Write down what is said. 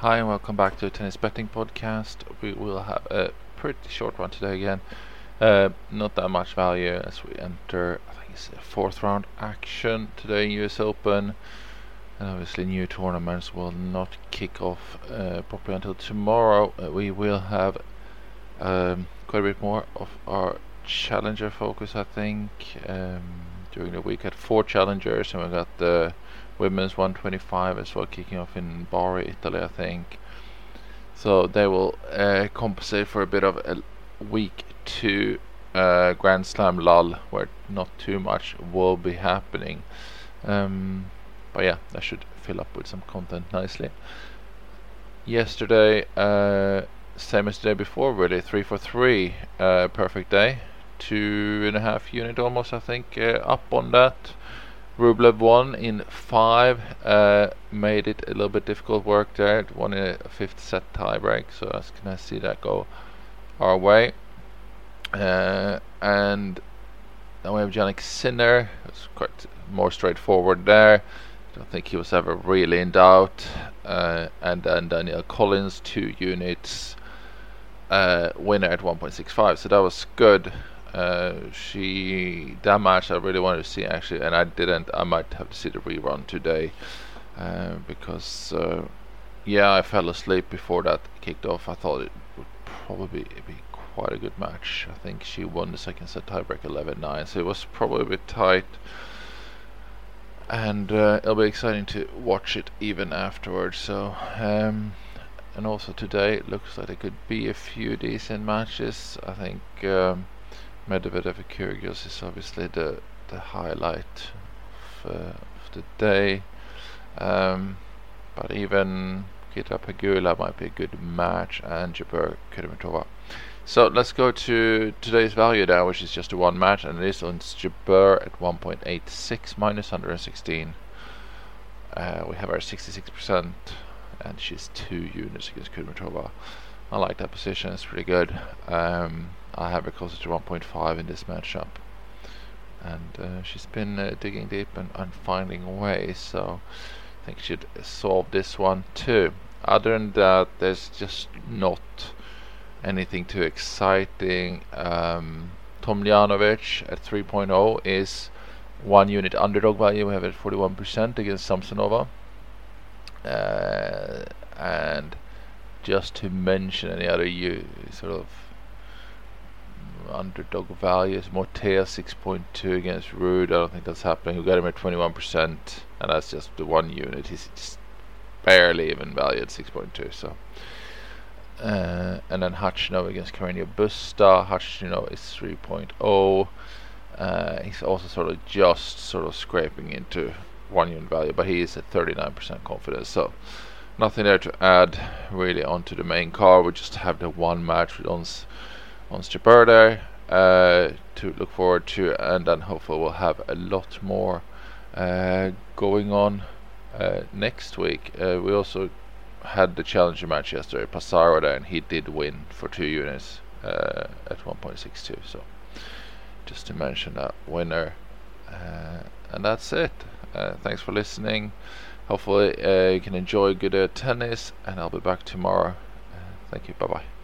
Hi and welcome back to the Tennis Betting Podcast. We will have a pretty short one today again. Uh, not that much value as we enter, I think it's fourth round action today in US Open. And obviously, new tournaments will not kick off uh, properly until tomorrow. Uh, we will have um, quite a bit more of our challenger focus, I think. Um, during the week, had four challengers, and we got the women's 125 as well, kicking off in Bari, Italy, I think. So they will uh, compensate for a bit of a week two uh, Grand Slam lull, where not too much will be happening. Um, but yeah, that should fill up with some content nicely. Yesterday, uh, same as the day before, really, three for three, uh, perfect day, two and a half unit almost, I think, uh, up on that. Rublev won in five, uh, made it a little bit difficult work there. It won a fifth set tiebreak, so I gonna see that go our way. Uh, and then we have Jannik Sinner. It's quite more straightforward there. I don't think he was ever really in doubt. Uh, and then Danielle Collins, two units, uh, winner at 1.65. So that was good. Uh, she that match I really wanted to see actually, and I didn't. I might have to see the rerun today uh, because uh, yeah, I fell asleep before that kicked off. I thought it would probably be quite a good match. I think she won the second set tiebreak 11-9, so it was probably a bit tight. And uh, it'll be exciting to watch it even afterwards. So. Um, and also today it looks like there could be a few decent matches. I think um, Medvedev Kyrgios is obviously the the highlight of, uh, of the day. Um, but even Kita Pegula might be a good match, and Jabeur Kudermetova. So let's go to today's value now, which is just a one match, and it is on Jabeur at 1.86 minus 116. Uh, we have our 66%, and she's two units against Kudermetova. I like that position; it's pretty good. Um, I have closer to 1.5 in this matchup. And uh, she's been uh, digging deep and, and, finding ways, so I think she should solve this one too. Other than that, there's just not anything too exciting. Um, Tomljanovic at 3.0 is one unit underdog value. We have it 41% against Samsonova. Uh, and just to mention any other you sort of underdog values. Moutet 6.2 against Ruud. I don't think that's happening. We got him at 21%, and that's just the one unit. He's just barely even valued at 6.2. So, uh, and then Khachanov against Carreño Busta. Khachanov is 3.0. Uh, he's also sort of just sort of scraping into one unit value, but he is at 39% confidence. So nothing there to add really onto the main car. We just have the one match with ons on Stripper uh, to look forward to, and then hopefully we'll have a lot more uh, going on uh, next week. Uh, we also had the challenger match yesterday, Passaro and he did win for two units uh, at 1.62. So just to mention that winner, and that's it. thanks for listening. Hopefully you can enjoy good tennis, and I'll be back tomorrow. thank you. Bye bye.